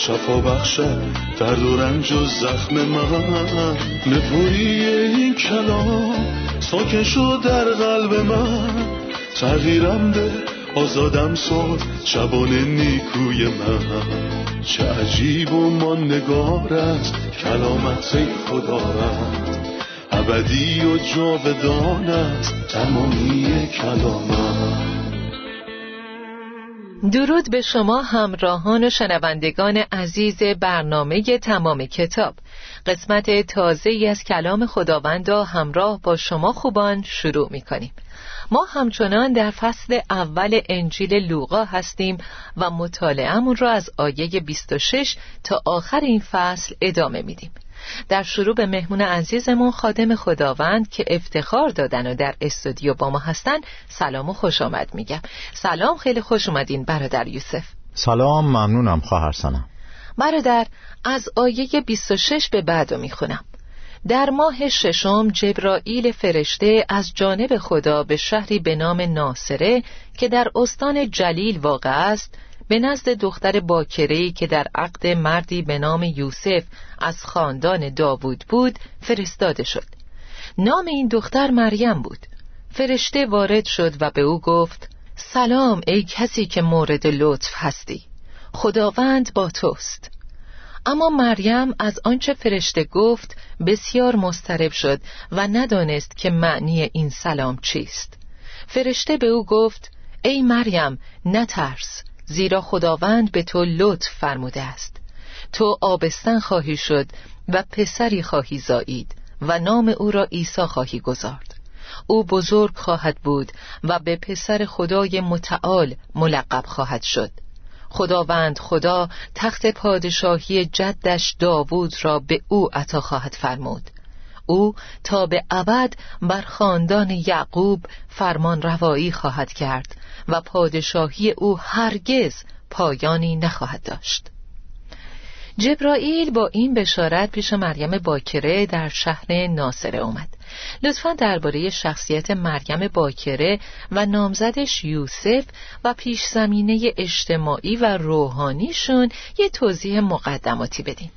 شفا بخشد درد و رنج و زخم من. نپوری این کلام ساکن شد در قلب من. تغییرم ده آزادم ساد شبان نیکوی من. چه عجیب و نگار است کلامت خدا رد ابدی و جاودان است تمامی کلامت. درود به شما همراهان و شنوندگان عزیز برنامه تمام کتاب. قسمت تازه ای از کلام خداوند را همراه با شما خوبان شروع می کنیم ما همچنان در فصل اول انجیل لوقا هستیم و مطالعهمون را از آیه 26 تا آخر این فصل ادامه میدیم. در شروع به مهمون عزیزمون خادم خداوند که افتخار دادن و در استودیو با ما هستن سلام و خوش آمد میگم. سلام خیلی خوش اومدین برادر یوسف. سلام ممنونم خواهر سنم. برادر از آیه 26 به بعد می‌خونم. در ماه ششم جبرائیل فرشته از جانب خدا به شهری به نام ناصره که در استان جلیل واقع است به نزد دختر باکرهی که در عقد مردی به نام یوسف از خاندان داوود بود فرستاده شد. نام این دختر مریم بود. فرشته وارد شد و به او گفت سلام ای کسی که مورد لطف هستی. خداوند با توست. اما مریم از آنچه فرشته گفت بسیار مسترب شد و ندانست که معنی این سلام چیست. فرشته به او گفت ای مریم نترس. زیرا خداوند به تو لطف فرموده است. تو آبستن خواهی شد و پسری خواهی زایید و نام او را عیسی خواهی گذارد. او بزرگ خواهد بود و به پسر خدای متعال ملقب خواهد شد. خداوند خدا تخت پادشاهی جدش داوود را به او عطا خواهد فرمود. او تا به ابد بر خاندان یعقوب فرمان روایی خواهد کرد و پادشاهی او هرگز پایانی نخواهد داشت. جبرائیل با این بشارت پیش مریم باکره در شهر ناصره اومد لطفا درباره شخصیت مریم باکره و نامزدش یوسف و پیش زمینه اجتماعی و روحانیشون یه توضیح مقدماتی بدین.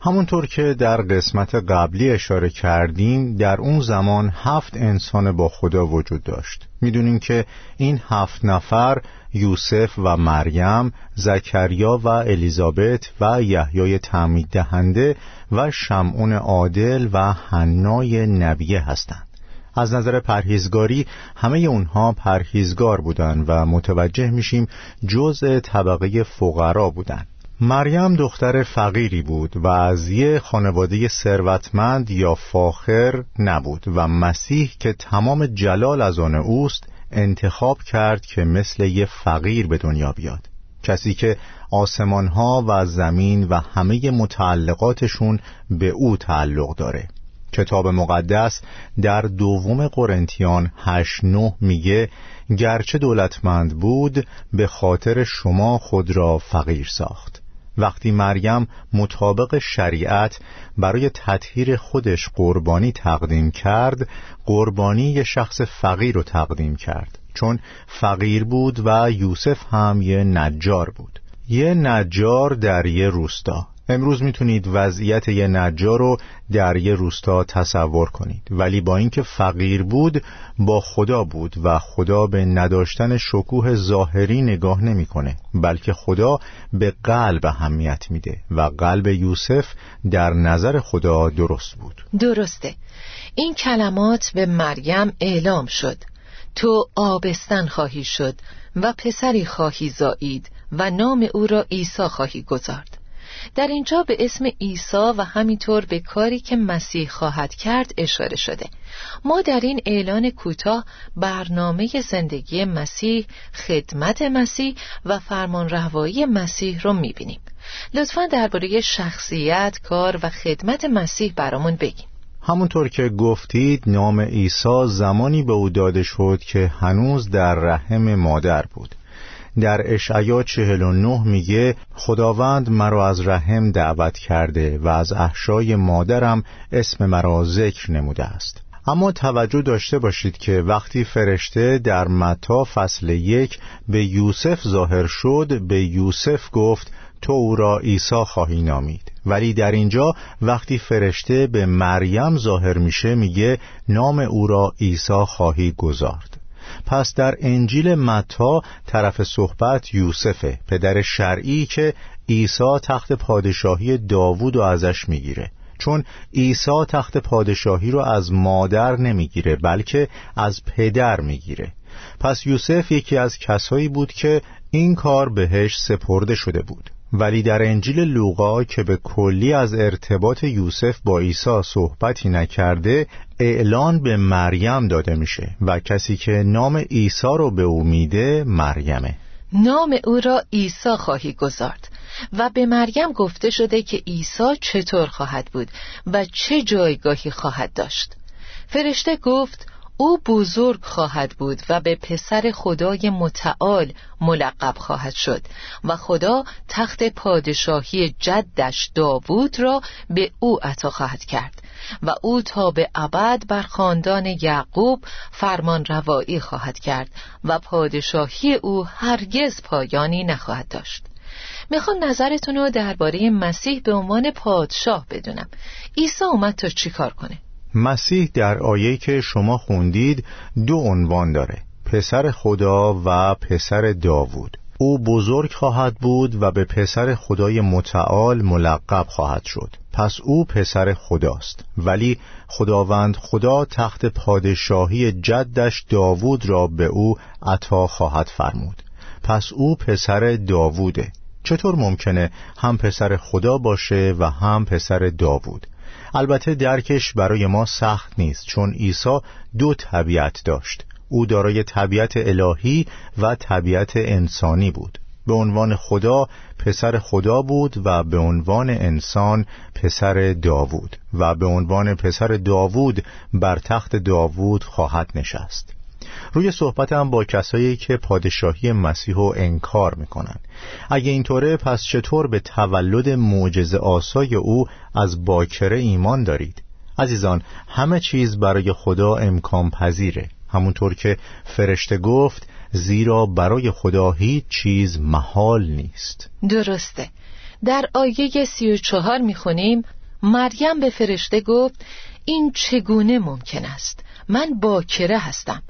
همونطور که در قسمت قبلی اشاره کردیم در اون زمان هفت انسان با خدا وجود داشت می‌دونیم که این هفت نفر یوسف و مریم، زکریا و الیزابت و یحیای تعمید دهنده و شمعون عادل و حنای نبیه هستند. از نظر پرهیزگاری همه اونها پرهیزگار بودند و متوجه میشیم جزء طبقه فقرا بودند. مریم دختر فقیری بود و از یه خانواده ثروتمند یا فاخر نبود و مسیح که تمام جلال از آن اوست انتخاب کرد که مثل یه فقیر به دنیا بیاد. کسی که آسمانها و زمین و همه متعلقاتشون به او تعلق داره. کتاب مقدس در دوم قرنتیان هشت نه میگه گرچه دولتمند بود به خاطر شما خود را فقیر ساخت. وقتی مریم مطابق شریعت برای تطهیر خودش قربانی تقدیم کرد قربانی یه شخص فقیر رو تقدیم کرد. چون فقیر بود و یوسف هم یه نجار بود. یه نجار در یه روستا. امروز می‌تونید وضعیت یه نجار رو در یه روستا تصور کنید. ولی با اینکه فقیر بود با خدا بود و خدا به نداشتن شکوه ظاهری نگاه نمی‌کنه بلکه خدا به قلب اهمیت میده و قلب یوسف در نظر خدا درست بود. درسته. این کلمات به مریم اعلام شد. تو آبستن خواهی شد و پسری خواهی زایید و نام او را عیسی خواهی گذارد. در اینجا به اسم عیسی و همینطور به کاری که مسیح خواهد کرد اشاره شده. ما در این اعلان کوتاه برنامه زندگی مسیح خدمت مسیح و فرمان روایی مسیح رو می‌بینیم. لطفا درباره شخصیت، کار و خدمت مسیح برامون بگین. همونطور که گفتید نام عیسی زمانی به او داده شد که هنوز در رحم مادر بود. در اشعیا 49 میگه خداوند مرا از رحم دعوت کرده و از احشای مادرم اسم مرا ذکر نموده است. اما توجه داشته باشید که وقتی فرشته در متا فصل یک به یوسف ظاهر شد به یوسف گفت تو او را عیسی خواهی نامید. ولی در اینجا وقتی فرشته به مریم ظاهر میشه میگه نام او را عیسی خواهی گذارد. پس در انجیل متا طرف صحبت یوسفه پدر شرعی که عیسی تخت پادشاهی داوود و ازش می‌گیره. چون عیسی تخت پادشاهی رو از مادر نمی‌گیره بلکه از پدر می‌گیره. پس یوسف یکی از کسایی بود که این کار بهش سپرده شده بود. ولی در انجیل لوقا که به کلی از ارتباط یوسف با عیسی صحبتی نکرده اعلان به مریم داده میشه و کسی که نام عیسی رو به او میده مریمه. نام او را عیسی خواهی گذارد و به مریم گفته شده که عیسی چطور خواهد بود و چه جایگاهی خواهد داشت. فرشته گفت او بزرگ خواهد بود و به پسر خدای متعال ملقب خواهد شد و خدا تخت پادشاهی جدش داوود را به او عطا خواهد کرد و او تا به ابد بر خاندان یعقوب فرمان روایی خواهد کرد و پادشاهی او هرگز پایانی نخواهد داشت. می‌خوام نظرتون رو درباره مسیح به عنوان پادشاه بدونم. عیسی اومد تا چیکار کنه؟ مسیح در آیه که شما خوندید دو عنوان داره پسر خدا و پسر داوود. او بزرگ خواهد بود و به پسر خدای متعال ملقب خواهد شد. پس او پسر خداست. ولی خداوند خدا تخت پادشاهی جدش داوود را به او عطا خواهد فرمود. پس او پسر داووده. چطور ممکنه هم پسر خدا باشه و هم پسر داوود؟ البته درکش برای ما سخت نیست چون عیسی دو طبیعت داشت. او دارای طبیعت الهی و طبیعت انسانی بود. به عنوان خدا پسر خدا بود و به عنوان انسان پسر داوود. و به عنوان پسر داوود بر تخت داوود خواهد نشست. روی صحبتم با کسایی که پادشاهی مسیح رو انکار می‌کنن. اگه اینطوره پس چطور به تولد معجزه آسای او از باکره ایمان دارید؟ عزیزان همه چیز برای خدا امکان پذیره. همونطور که فرشته گفت زیرا برای خدا هیچ چیز محال نیست. درسته. در آیه سی و چهار می‌خونیم مریم به فرشته گفت این چگونه ممکن است؟ من باکره هستم.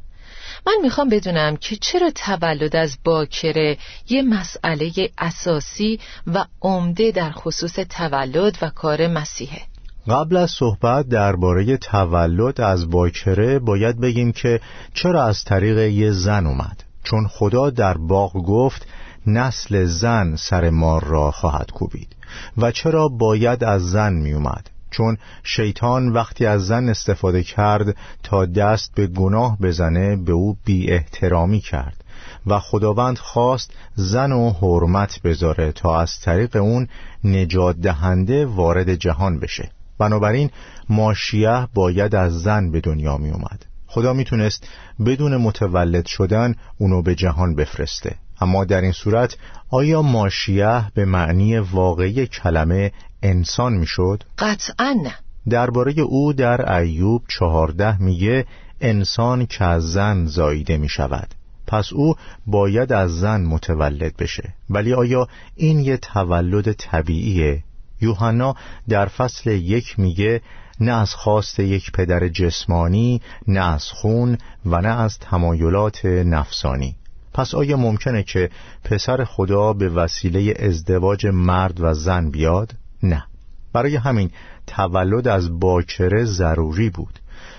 من می‌خوام بدونم که چرا تولد از باکره یه مسئله اساسی و عمده در خصوص تولد و کار مسیحه. قبل از صحبت درباره تولد از باکره باید بگیم که چرا از طریق یه زن اومد؟ چون خدا در باغ گفت نسل زن سر مار را خواهد کوبید. و چرا باید از زن می اومد چون شیطان وقتی از زن استفاده کرد تا دست به گناه بزنه به او بی احترامی کرد و خداوند خواست زن و حرمت بذاره تا از طریق اون نجات دهنده وارد جهان بشه. بنابراین ماشیه باید از زن به دنیا می اومد خدا می‌تونست بدون متولد شدن اونو به جهان بفرسته. اما در این صورت آیا ماشیه به معنی واقعی کلمه انسان می‌شد؟ قطعا نه درباره او در ایوب چهارده میگه انسان که از زن زاییده می شود پس او باید از زن متولد بشه ولی آیا این یه تولد طبیعیه؟ یوحنا در فصل یک میگه نه از خواست یک پدر جسمانی نه از خون و نه از تمایلات نفسانی پس آیا ممکنه که پسر خدا به وسیله ازدواج مرد و زن بیاد؟ نه. برای همین تولد از باکره ضروری بود.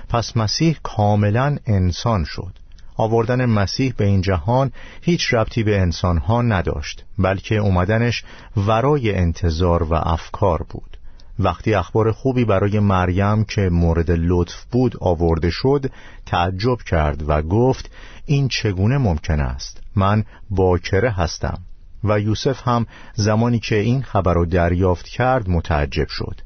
پس مسیح کاملا انسان شد. آوردن مسیح به این جهان هیچ ربطی به انسانها نداشت بلکه اومدنش ورای انتظار و افکار بود. وقتی اخبار خوبی برای مریم که مورد لطف بود آورده شد تعجب کرد و گفت این چگونه ممکن است؟ من باکره هستم. و یوسف هم زمانی که این خبر رو دریافت کرد متعجب شد.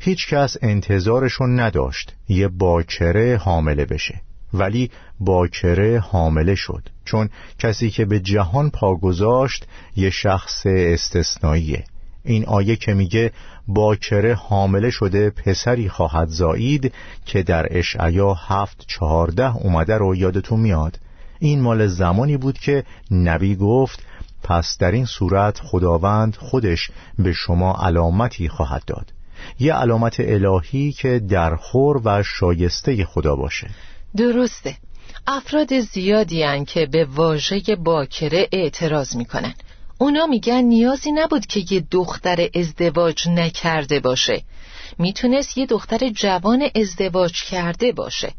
هیچ کس انتظارشون نداشت یه باکره حامله بشه. ولی باکره حامله شد. چون کسی که به جهان پا گذاشت یه شخص استثنائیه. این آیه که میگه باکره حامله شده پسری خواهد زایید که در اشعیا هفت چهارده اومده رو یادتون میاد. این مال زمانی بود که نبی گفت پس در این صورت خداوند خودش به شما علامتی خواهد داد. یه علامت الهی که درخور و شایسته خدا باشه. درسته. افراد زیادی هن که به واژه باکره اعتراض می‌کنن. اونا میگن نیازی نبود که یه دختر ازدواج نکرده باشه. می‌تونست یه دختر جوان ازدواج کرده باشه.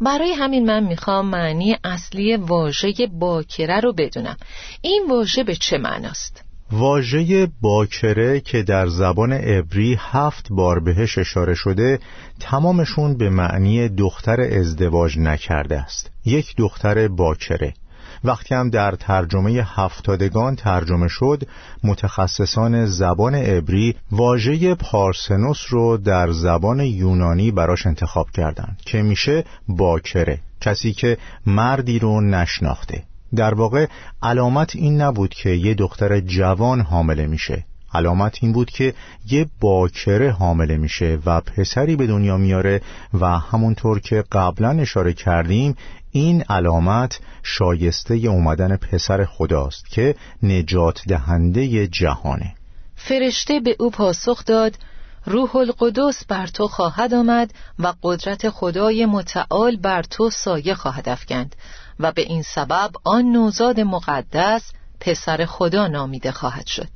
برای همین من می‌خوام معنی اصلی واژه باکره رو بدونم. این واژه به چه معناست؟ واژه باکره که در زبان عبری هفت بار بهش اشاره شده تمامشون به معنی دختر ازدواج نکرده است. یک دختر باکره. وقتی هم در ترجمه هفتادگان ترجمه شد متخصصان زبان عبری واژه پارسنوس رو در زبان یونانی براش انتخاب کردند که میشه باکره کسی که مردی رو نشناخته. در واقع علامت این نبود که یه دختر جوان حامله میشه. علامت این بود که یه باکره حامله میشه و پسری به دنیا میاره و همونطور که قبلا اشاره کردیم این علامت شایسته اومدن پسر خداست که نجات دهنده جهانه. فرشته به او پاسخ داد روح القدس بر تو خواهد آمد و قدرت خدای متعال بر تو سایه خواهد افکند و به این سبب آن نوزاد مقدس پسر خدا نامیده خواهد شد.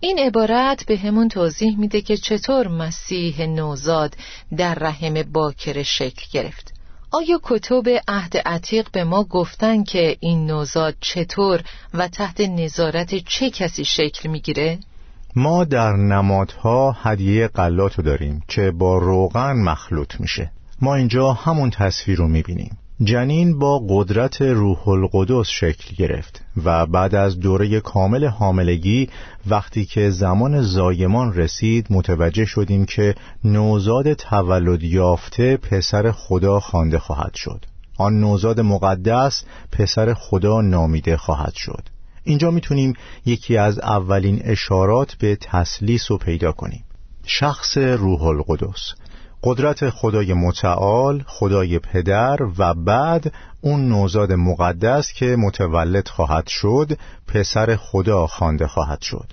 این عبارت به همون توضیح میده که چطور مسیح نوزاد در رحم باکر شکل گرفت. آیا کتب عهد عتیق به ما گفتن که این نوزاد چطور و تحت نظارت چه کسی شکل می‌گیره؟ ما در نمادها هدیه قلاتو داریم که با روغن مخلوط میشه. ما اینجا همون تصویر رو می‌بینیم. جنین با قدرت روح القدس شکل گرفت و بعد از دوره کامل حاملگی وقتی که زمان زایمان رسید متوجه شدیم که نوزاد تولد یافته پسر خدا خوانده خواهد شد. آن نوزاد مقدس پسر خدا نامیده خواهد شد. اینجا می‌تونیم یکی از اولین اشارات به تسلیس رو پیدا کنیم. شخص روح القدس. قدرت خدای متعال خدای پدر و بعد اون نوزاد مقدس که متولد خواهد شد پسر خدا خوانده خواهد شد.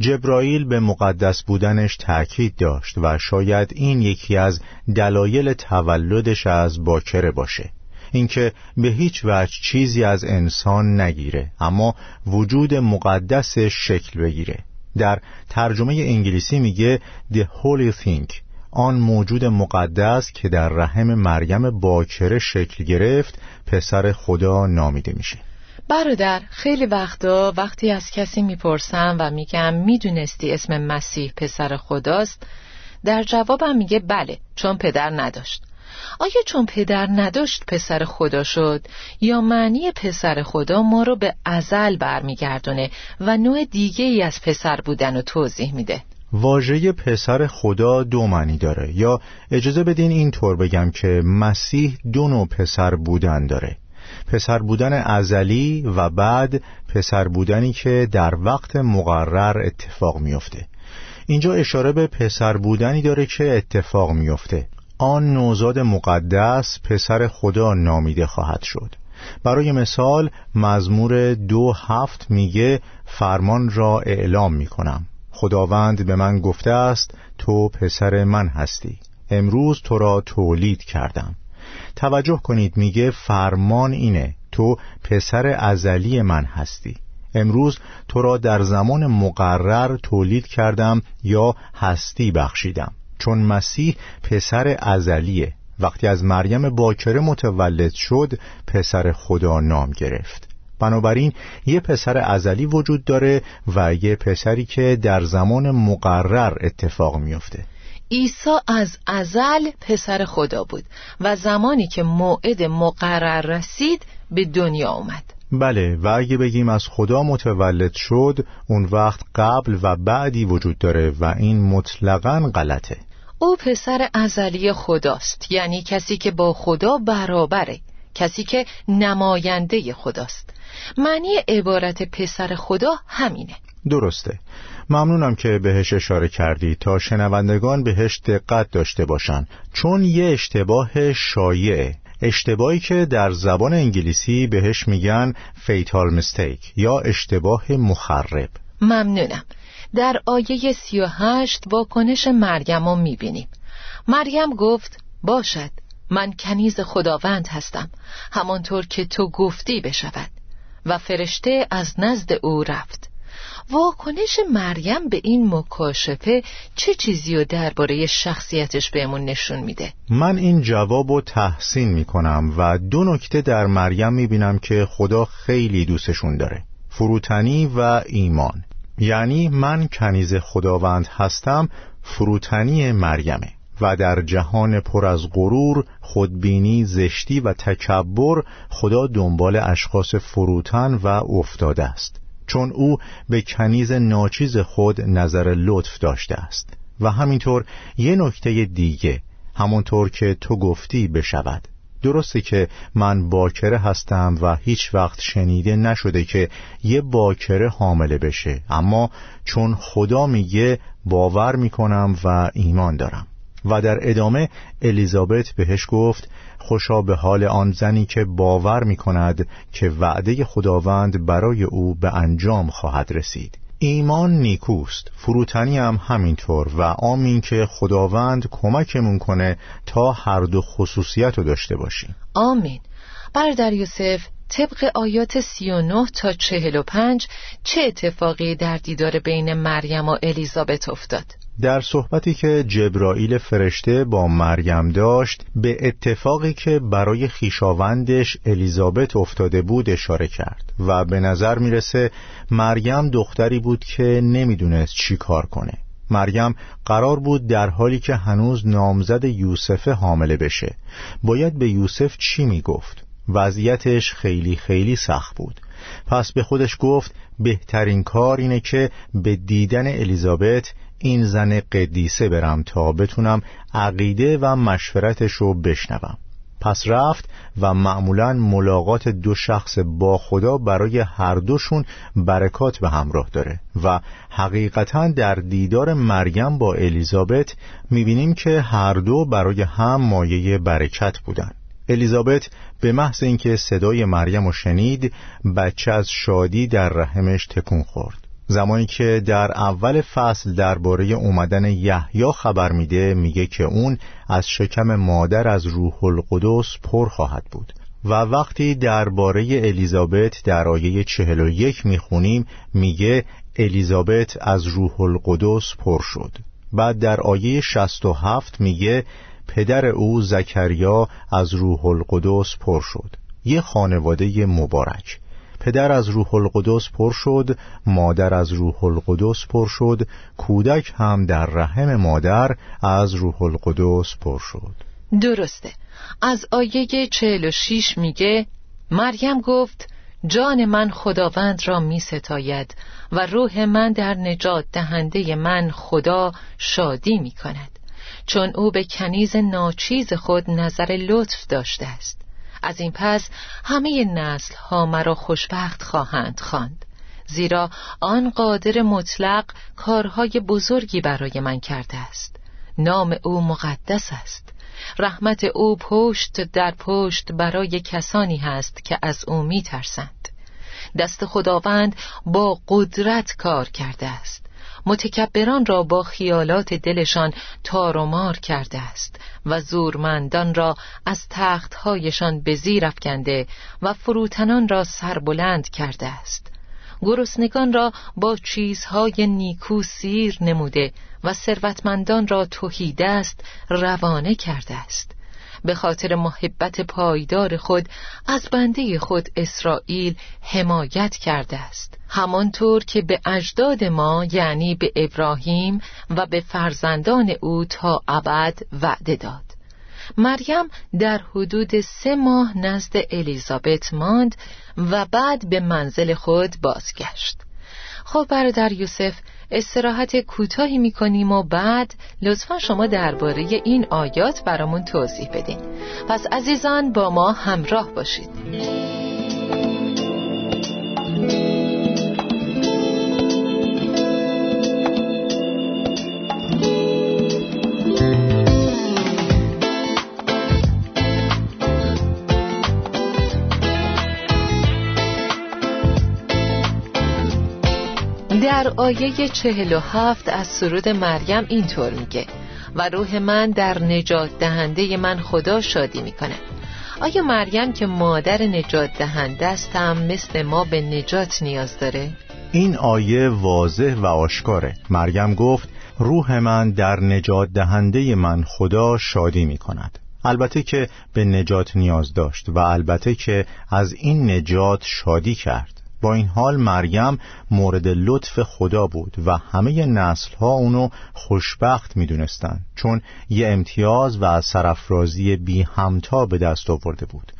جبرائیل به مقدس بودنش تأکید داشت و شاید این یکی از دلایل تولدش از باکره باشه. اینکه به هیچ وجه چیزی از انسان نگیره اما وجود مقدسش شکل بگیره. در ترجمه انگلیسی میگه The Holy Thing آن موجود مقدس که در رحم مریم باکره شکل گرفت پسر خدا نامیده میشه. برادر خیلی وقتا وقتی از کسی می‌پرسم و میگم می‌دونستی اسم مسیح پسر خداست در جوابم میگه بله چون پدر نداشت. آیا چون پدر نداشت پسر خدا شد یا معنی پسر خدا ما رو به ازل برمیگردونه و نوع دیگه ای از پسر بودن رو توضیح میده؟ واژه پسر خدا دو معنی داره. یا اجازه بدین این طور بگم که مسیح دو نوع پسر بودن داره. پسر بودن ازلی و بعد پسر بودنی که در وقت مقرر اتفاق میفته اینجا اشاره به پسر بودنی داره که اتفاق میفته آن نوزاد مقدس پسر خدا نامیده خواهد شد. برای مثال مزمور دو هفت میگه فرمان را اعلام می‌کنم. خداوند به من گفته است تو پسر من هستی. امروز تو را تولید کردم. توجه کنید میگه فرمان اینه تو پسر ازلی من هستی. امروز تو را در زمان مقرر تولید کردم یا هستی بخشیدم. چون مسیح پسر ازلیه. وقتی از مریم باکره متولد شد پسر خدا نام گرفت. بنابراین یه پسر ازلی وجود داره و یه پسری که در زمان مقرر اتفاق میفته عیسی از ازل پسر خدا بود و زمانی که موعد مقرر رسید به دنیا اومد بله و اگه بگیم از خدا متولد شد اون وقت قبل و بعدی وجود داره و این مطلقا غلطه. او پسر ازلی خداست یعنی کسی که با خدا برابره کسی که نماینده خداست. معنی عبارت پسر خدا همینه. درسته. ممنونم که بهش اشاره کردی. تا شنوندگان بهش دقت داشته باشن. چون یه اشتباه شایعه اشتباهی که در زبان انگلیسی بهش میگن فیتال مستیک یا اشتباه مخرب. ممنونم. در آیه سی و هشت واکنش مریم رو می‌بینیم. مریم گفت باشد من کنیز خداوند هستم. همانطور که تو گفتی بشود. و فرشته از نزد او رفت. واکنش مریم به این مکاشفه چه چیزی رو درباره شخصیتش بهمون نشون میده؟ من این جواب رو تحسین می‌کنم و دو نکته در مریم می‌بینم که خدا خیلی دوستشون داره. فروتنی و ایمان. یعنی من کنیز خداوند هستم فروتنی مریمه. و در جهان پر از غرور خودبینی زشتی و تکبر خدا دنبال اشخاص فروتن و افتاده است. چون او به کنیز ناچیز خود نظر لطف داشته است. و همینطور یه نکته دیگه همونطور که تو گفتی بشود. درسته که من باکره هستم و هیچ وقت شنیده نشده که یه باکره حامله بشه. اما چون خدا میگه باور می‌کنم و ایمان دارم. و در ادامه الیزابت بهش گفت خوشا به حال آن زنی که باور می کند که وعده خداوند برای او به انجام خواهد رسید. ایمان نیکوست. فروتنی هم همینطور و آمین که خداوند کمکمون کنه تا هر دو خصوصیت رو داشته باشیم. آمین. برادر یوسف طبق آیات 39 تا 45 چه اتفاقی در دیدار بین مریم و الیزابت افتاد؟ در صحبتی که جبرائیل فرشته با مریم داشت به اتفاقی که برای خیشاوندش الیزابت افتاده بود اشاره کرد و به نظر می‌رسه مریم دختری بود که نمی‌دونست چی کار کنه. مریم قرار بود در حالی که هنوز نامزد یوسف حامله بشه. باید به یوسف چی می‌گفت؟ وضعیتش خیلی خیلی سخت بود. پس به خودش گفت بهترین کار اینه که به دیدن الیزابت این زن قدیسه برم تا بتونم عقیده و مشورتش رو بشنوم. پس رفت و معمولا ملاقات دو شخص با خدا برای هر دوشون برکات به همراه داره و حقیقتا در دیدار مریم با الیزابت می‌بینیم که هر دو برای هم مایه برکت بودن. الیزابت به محض اینکه صدای مریم رو شنید بچه از شادی در رحمش تکون خورد. زمانی که در اول فصل درباره اومدن یحیی خبر میده میگه که اون از شکم مادر از روح القدس پر خواهد بود. و وقتی درباره الیزابت در آیه چهل و یک می‌خونیم میگه الیزابت از روح القدس پر شد. بعد در آیه شست و هفت میگه پدر او زکریا از روح القدس پر شد. یه خانواده مبارک. پدر از روح القدس پر شد مادر از روح القدس پر شد کودک هم در رحم مادر از روح القدس پر شد. درسته. از آیه چهل و شیش میگه مریم گفت جان من خداوند را می ستاید و روح من در نجات دهنده من خدا شادی می کند. چون او به کنیز ناچیز خود نظر لطف داشته است. از این پس همه نسل ها مرا خوشبخت خواهند خواند. زیرا آن قادر مطلق کارهای بزرگی برای من کرده است. نام او مقدس است. رحمت او پشت در پشت برای کسانی هست که از او می ترسند دست خداوند با قدرت کار کرده است. متکبران را با خیالات دلشان تار و مار کرده است و زورمندان را از تختهایشان به زیر افکنده و فروتنان را سربلند کرده است. گرسنگان را با چیزهای نیکو سیر نموده و ثروتمندان را توهیده است روانه کرده است. به خاطر محبت پایدار خود از بنده خود اسرائیل حمایت کرده است. همانطور که به اجداد ما یعنی به ابراهیم و به فرزندان او تا ابد وعده داد. مریم در حدود سه ماه نزد الیزابت ماند و بعد به منزل خود بازگشت. خب برادر یوسف استراحت کوتاهی می‌کنیم و بعد لطفا شما درباره این آیات برامون توضیح بدین. پس عزیزان با ما همراه باشید. در آیه چهل و هفت از سرود مریم اینطور میگه. و روح من در نجات دهنده من خدا شادی می‌کنه. آیا مریم که مادر نجات دهنده است هم مثل ما به نجات نیاز داره؟ این آیه واضح و آشکاره. مریم گفت روح من در نجات دهنده من خدا شادی می کند البته که به نجات نیاز داشت و البته که از این نجات شادی کرد. با این حال مریم مورد لطف خدا بود و همه نسل ها اونو خوشبخت می دونستن چون یه امتیاز و سرفرازی بی همتا به دست آورده بود.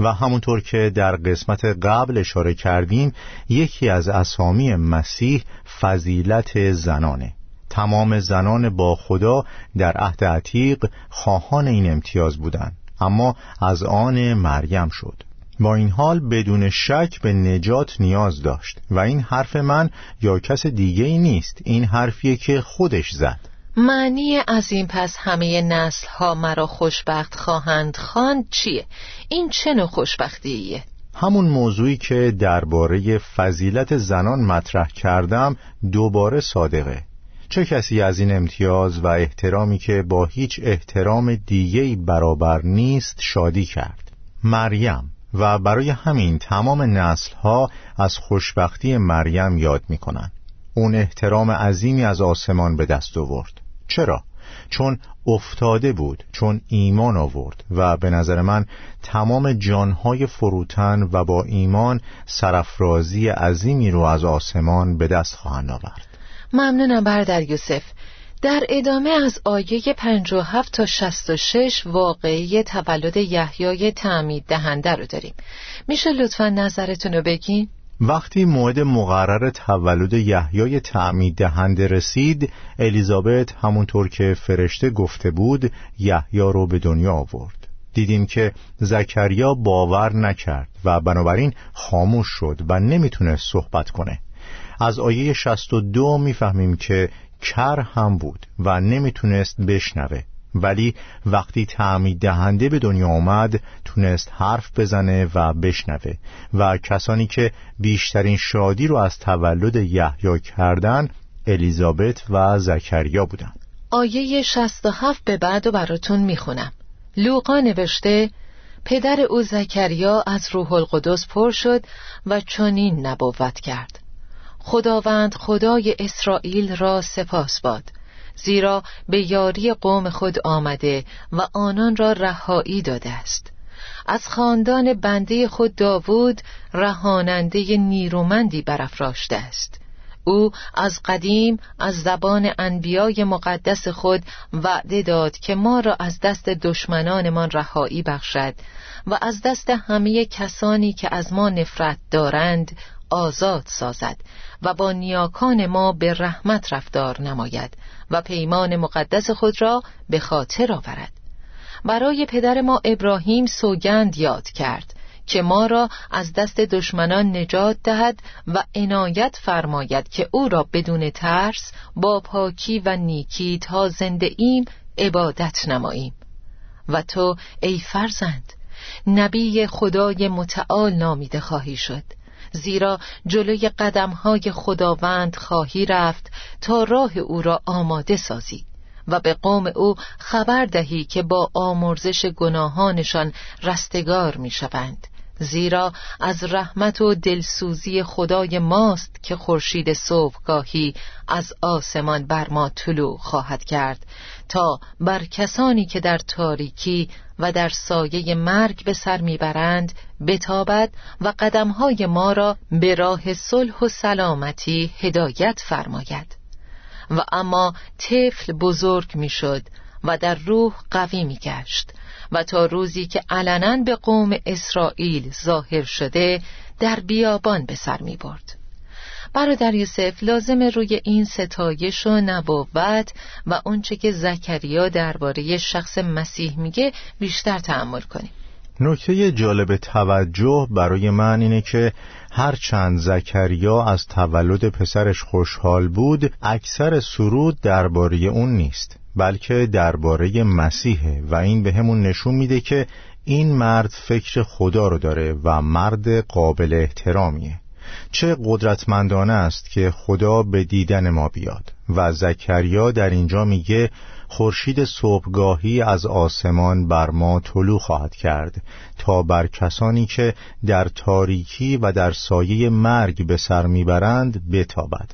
و همونطور که در قسمت قبل اشاره کردیم یکی از اسامی مسیح فضیلت زنانه. تمام زنان با خدا در عهد عتیق خواهان این امتیاز بودند اما از آن مریم شد. با این حال بدون شک به نجات نیاز داشت و این حرف من یا کس دیگه ای نیست. این حرفیه که خودش زد. معنی از این پس همه نسل ها مرا خوشبخت خواهند خواند چیه؟ این چه نوع خوشبختیه؟ همون موضوعی که درباره فضیلت زنان مطرح کردم دوباره صادقه. چه کسی از این امتیاز و احترامی که با هیچ احترام دیگهی برابر نیست شادی کرد؟ مریم. و برای همین تمام نسل ها از خوشبختی مریم یاد می کنن. اون احترام عظیمی از آسمان به دست آورد چرا؟ چون افتاده بود چون ایمان آورد و به نظر من تمام جانهای فروتن و با ایمان سرفرازی عظیمی رو از آسمان به دست خواهند آورد ممنونم بردر یوسف در ادامه از آیه 57 تا 66 واقعی تولد یحیای تعمید دهنده رو داریم. میشه لطفا نظرتون رو بگین؟ وقتی موعد مقرر تولد یحیای تعمید دهنده رسید الیزابت همونطور که فرشته گفته بود یحیی رو به دنیا آورد. دیدیم که زکریا باور نکرد و بنابراین خاموش شد و نمی‌تونه صحبت کنه. از آیه 62 می‌فهمیم که کر هم بود و نمی‌تونست بشنوه. ولی وقتی تعمید دهنده به دنیا آمد تونست حرف بزنه و بشنوه. و کسانی که بیشترین شادی رو از تولد یحیی کردن الیزابت و زکریا بودند. آیه 67 به بعد و براتون می‌خونم. لوقا نوشته پدر او زکریا از روح القدس پر شد و چنین نبوت کرد. خداوند خدای اسرائیل را سپاس باد. زیرا به یاری قوم خود آمده و آنان را رهایی داده است. از خاندان بنده خود داوود رهاننده نیرومندی برافراشته است. او از قدیم از زبان انبیای مقدس خود وعده داد که ما را از دست دشمنانمان رهایی بخشد و از دست همه کسانی که از ما نفرت دارند آزاد سازد و با نیاکان ما به رحمت رفتار نماید و پیمان مقدس خود را به خاطر آورد. برای پدر ما ابراهیم سوگند یاد کرد که ما را از دست دشمنان نجات دهد و عنایت فرماید که او را بدون ترس با پاکی و نیکی تا زنده ایم عبادت نماییم. و تو ای فرزند نبی خدای متعال نامیده خواهی شد. زیرا جلوی قدمهای خداوند خواهی رفت تا راه او را آماده سازی و به قوم او خبر دهی که با آمرزش گناهانشان رستگار می شوند زیرا از رحمت و دلسوزی خدای ماست که خورشید صبحگاهی از آسمان بر ما طلوع خواهد کرد تا بر کسانی که در تاریکی و در سایه مرگ به سر می‌برند بتابد و قدمهای ما را به راه صلح و سلامتی هدایت فرماید. و اما طفل بزرگ می‌شد و در روح قوی می گشت و تا روزی که علنا به قوم اسرائیل ظاهر شده در بیابان به سر می برد. برادر یوسف لازم روی این ستایش و نبوت و اونچه که زکریا درباره شخص مسیح میگه بیشتر تحمل کنیم نکته جالب توجه برای من اینه که هرچند زکریا از تولد پسرش خوشحال بود اکثر سرود درباره اون نیست بلکه درباره مسیحه و این به همون نشون میده که این مرد فکر خدا رو داره و مرد قابل احترامیه. چه قدرتمندانه است که خدا به دیدن ما بیاد. و زکریا در اینجا میگه خورشید صبحگاهی از آسمان بر ما طلوع خواهد کرد تا بر کسانی که در تاریکی و در سایه مرگ به سر می‌برند بتابد.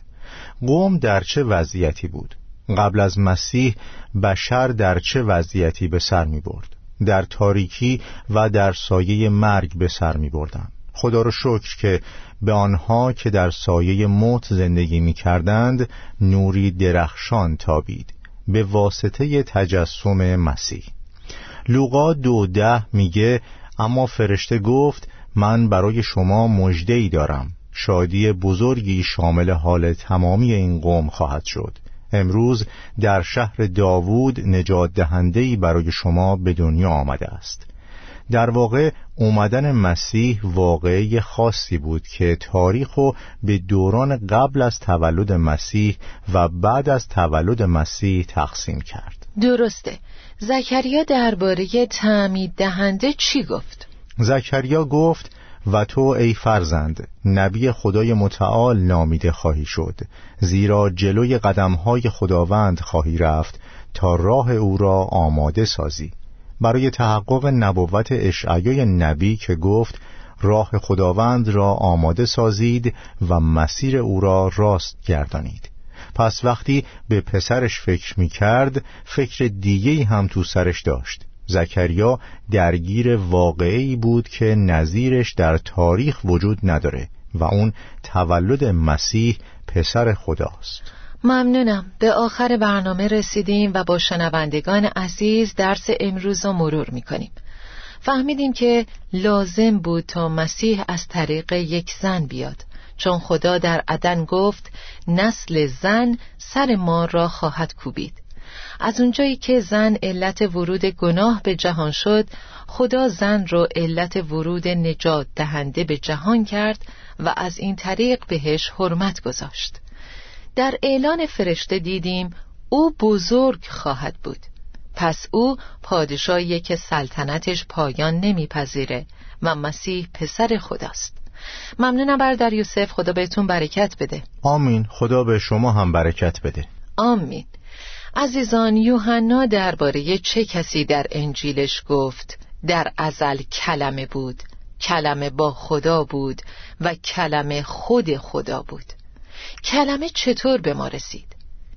قوم در چه وضعیتی بود؟ قبل از مسیح بشر در چه وضعیتی به سر می برد؟ در تاریکی و در سایه مرگ به سر می بردن. خدا رو شکر که به آنها که در سایه موت زندگی می کردند نوری درخشان تابید به واسطه تجسم مسیح. لوقا دو ده میگه اما فرشته گفت من برای شما مجده دارم. شادی بزرگی شامل حال تمامی این قوم خواهد شد. امروز در شهر داوود نجات دهندهی برای شما به دنیا آمده است. در واقع اومدن مسیح واقعی خاصی بود که تاریخ به دوران قبل از تولد مسیح و بعد از تولد مسیح تقسیم کرد. درسته. زکریا درباره تعمید دهنده چی گفت؟ زکریا گفت و تو ای فرزند نبی خدای متعال نامیده خواهی شد زیرا جلوی قدمهای خداوند خواهی رفت تا راه او را آماده سازی. برای تحقق نبوت اشعیای نبی که گفت راه خداوند را آماده سازید و مسیر او را راست گردانید. پس وقتی به پسرش فکر می کرد فکر دیگه هم تو سرش داشت. زکریا درگیر واقعی بود که نظیرش در تاریخ وجود نداره و اون تولد مسیح پسر خداست. ممنونم. به آخر برنامه رسیدیم و با شنوندگان عزیز درس امروز رو مرور می‌کنیم. فهمیدیم که لازم بود تا مسیح از طریق یک زن بیاد چون خدا در عدن گفت نسل زن سر ما را خواهد کوبید. از اونجایی که زن علت ورود گناه به جهان شد خدا زن را علت ورود نجات دهنده به جهان کرد و از این طریق بهش حرمت گذاشت. در اعلان فرشته دیدیم او بزرگ خواهد بود. پس او پادشاهی که سلطنتش پایان نمیپذیره و مسیح پسر خداست. ممنونم بردر یوسف. خدا بهتون برکت بده. آمین. خدا به شما هم برکت بده. آمین. عزیزان یوحنا درباره چه کسی در انجیلش گفت؟ در ازل کلمه بود. کلمه با خدا بود و کلمه خود خدا بود. کلمه چطور به ما رسید؟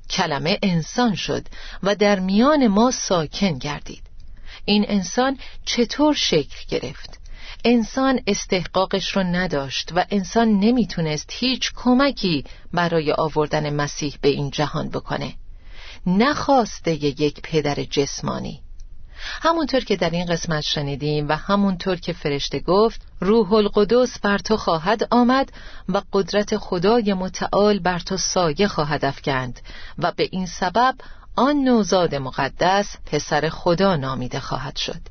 کلمه انسان شد و در میان ما ساکن گردید. این انسان چطور شکل گرفت؟ انسان استحقاقش رو نداشت و انسان نمی‌تونست هیچ کمکی برای آوردن مسیح به این جهان بکنه. نخواسته یک پدر جسمانی. همونطور که در این قسمت شنیدیم و همونطور که فرشته گفت روح القدس بر تو خواهد آمد و قدرت خدای متعال بر تو سایه خواهد افکند و به این سبب آن نوزاد مقدس پسر خدا نامیده خواهد شد.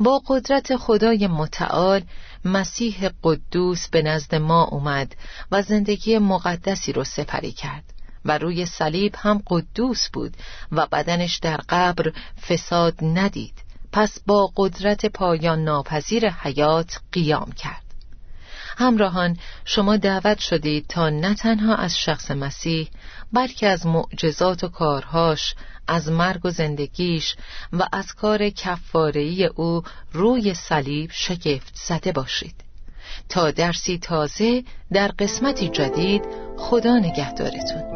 با قدرت خدای متعال مسیح قدوس به نزد ما اومد و زندگی مقدسی رو سپری کرد. و روی صلیب هم قدوس بود و بدنش در قبر فساد ندید. پس با قدرت پایان ناپذیر حیات قیام کرد. همراهان شما دعوت شدید تا نه تنها از شخص مسیح بلکه از معجزات و کارهاش از مرگ و زندگیش و از کار کفارهی او روی صلیب شگفت زده باشید. تا درسی تازه در قسمتی جدید خدا نگهدارتون.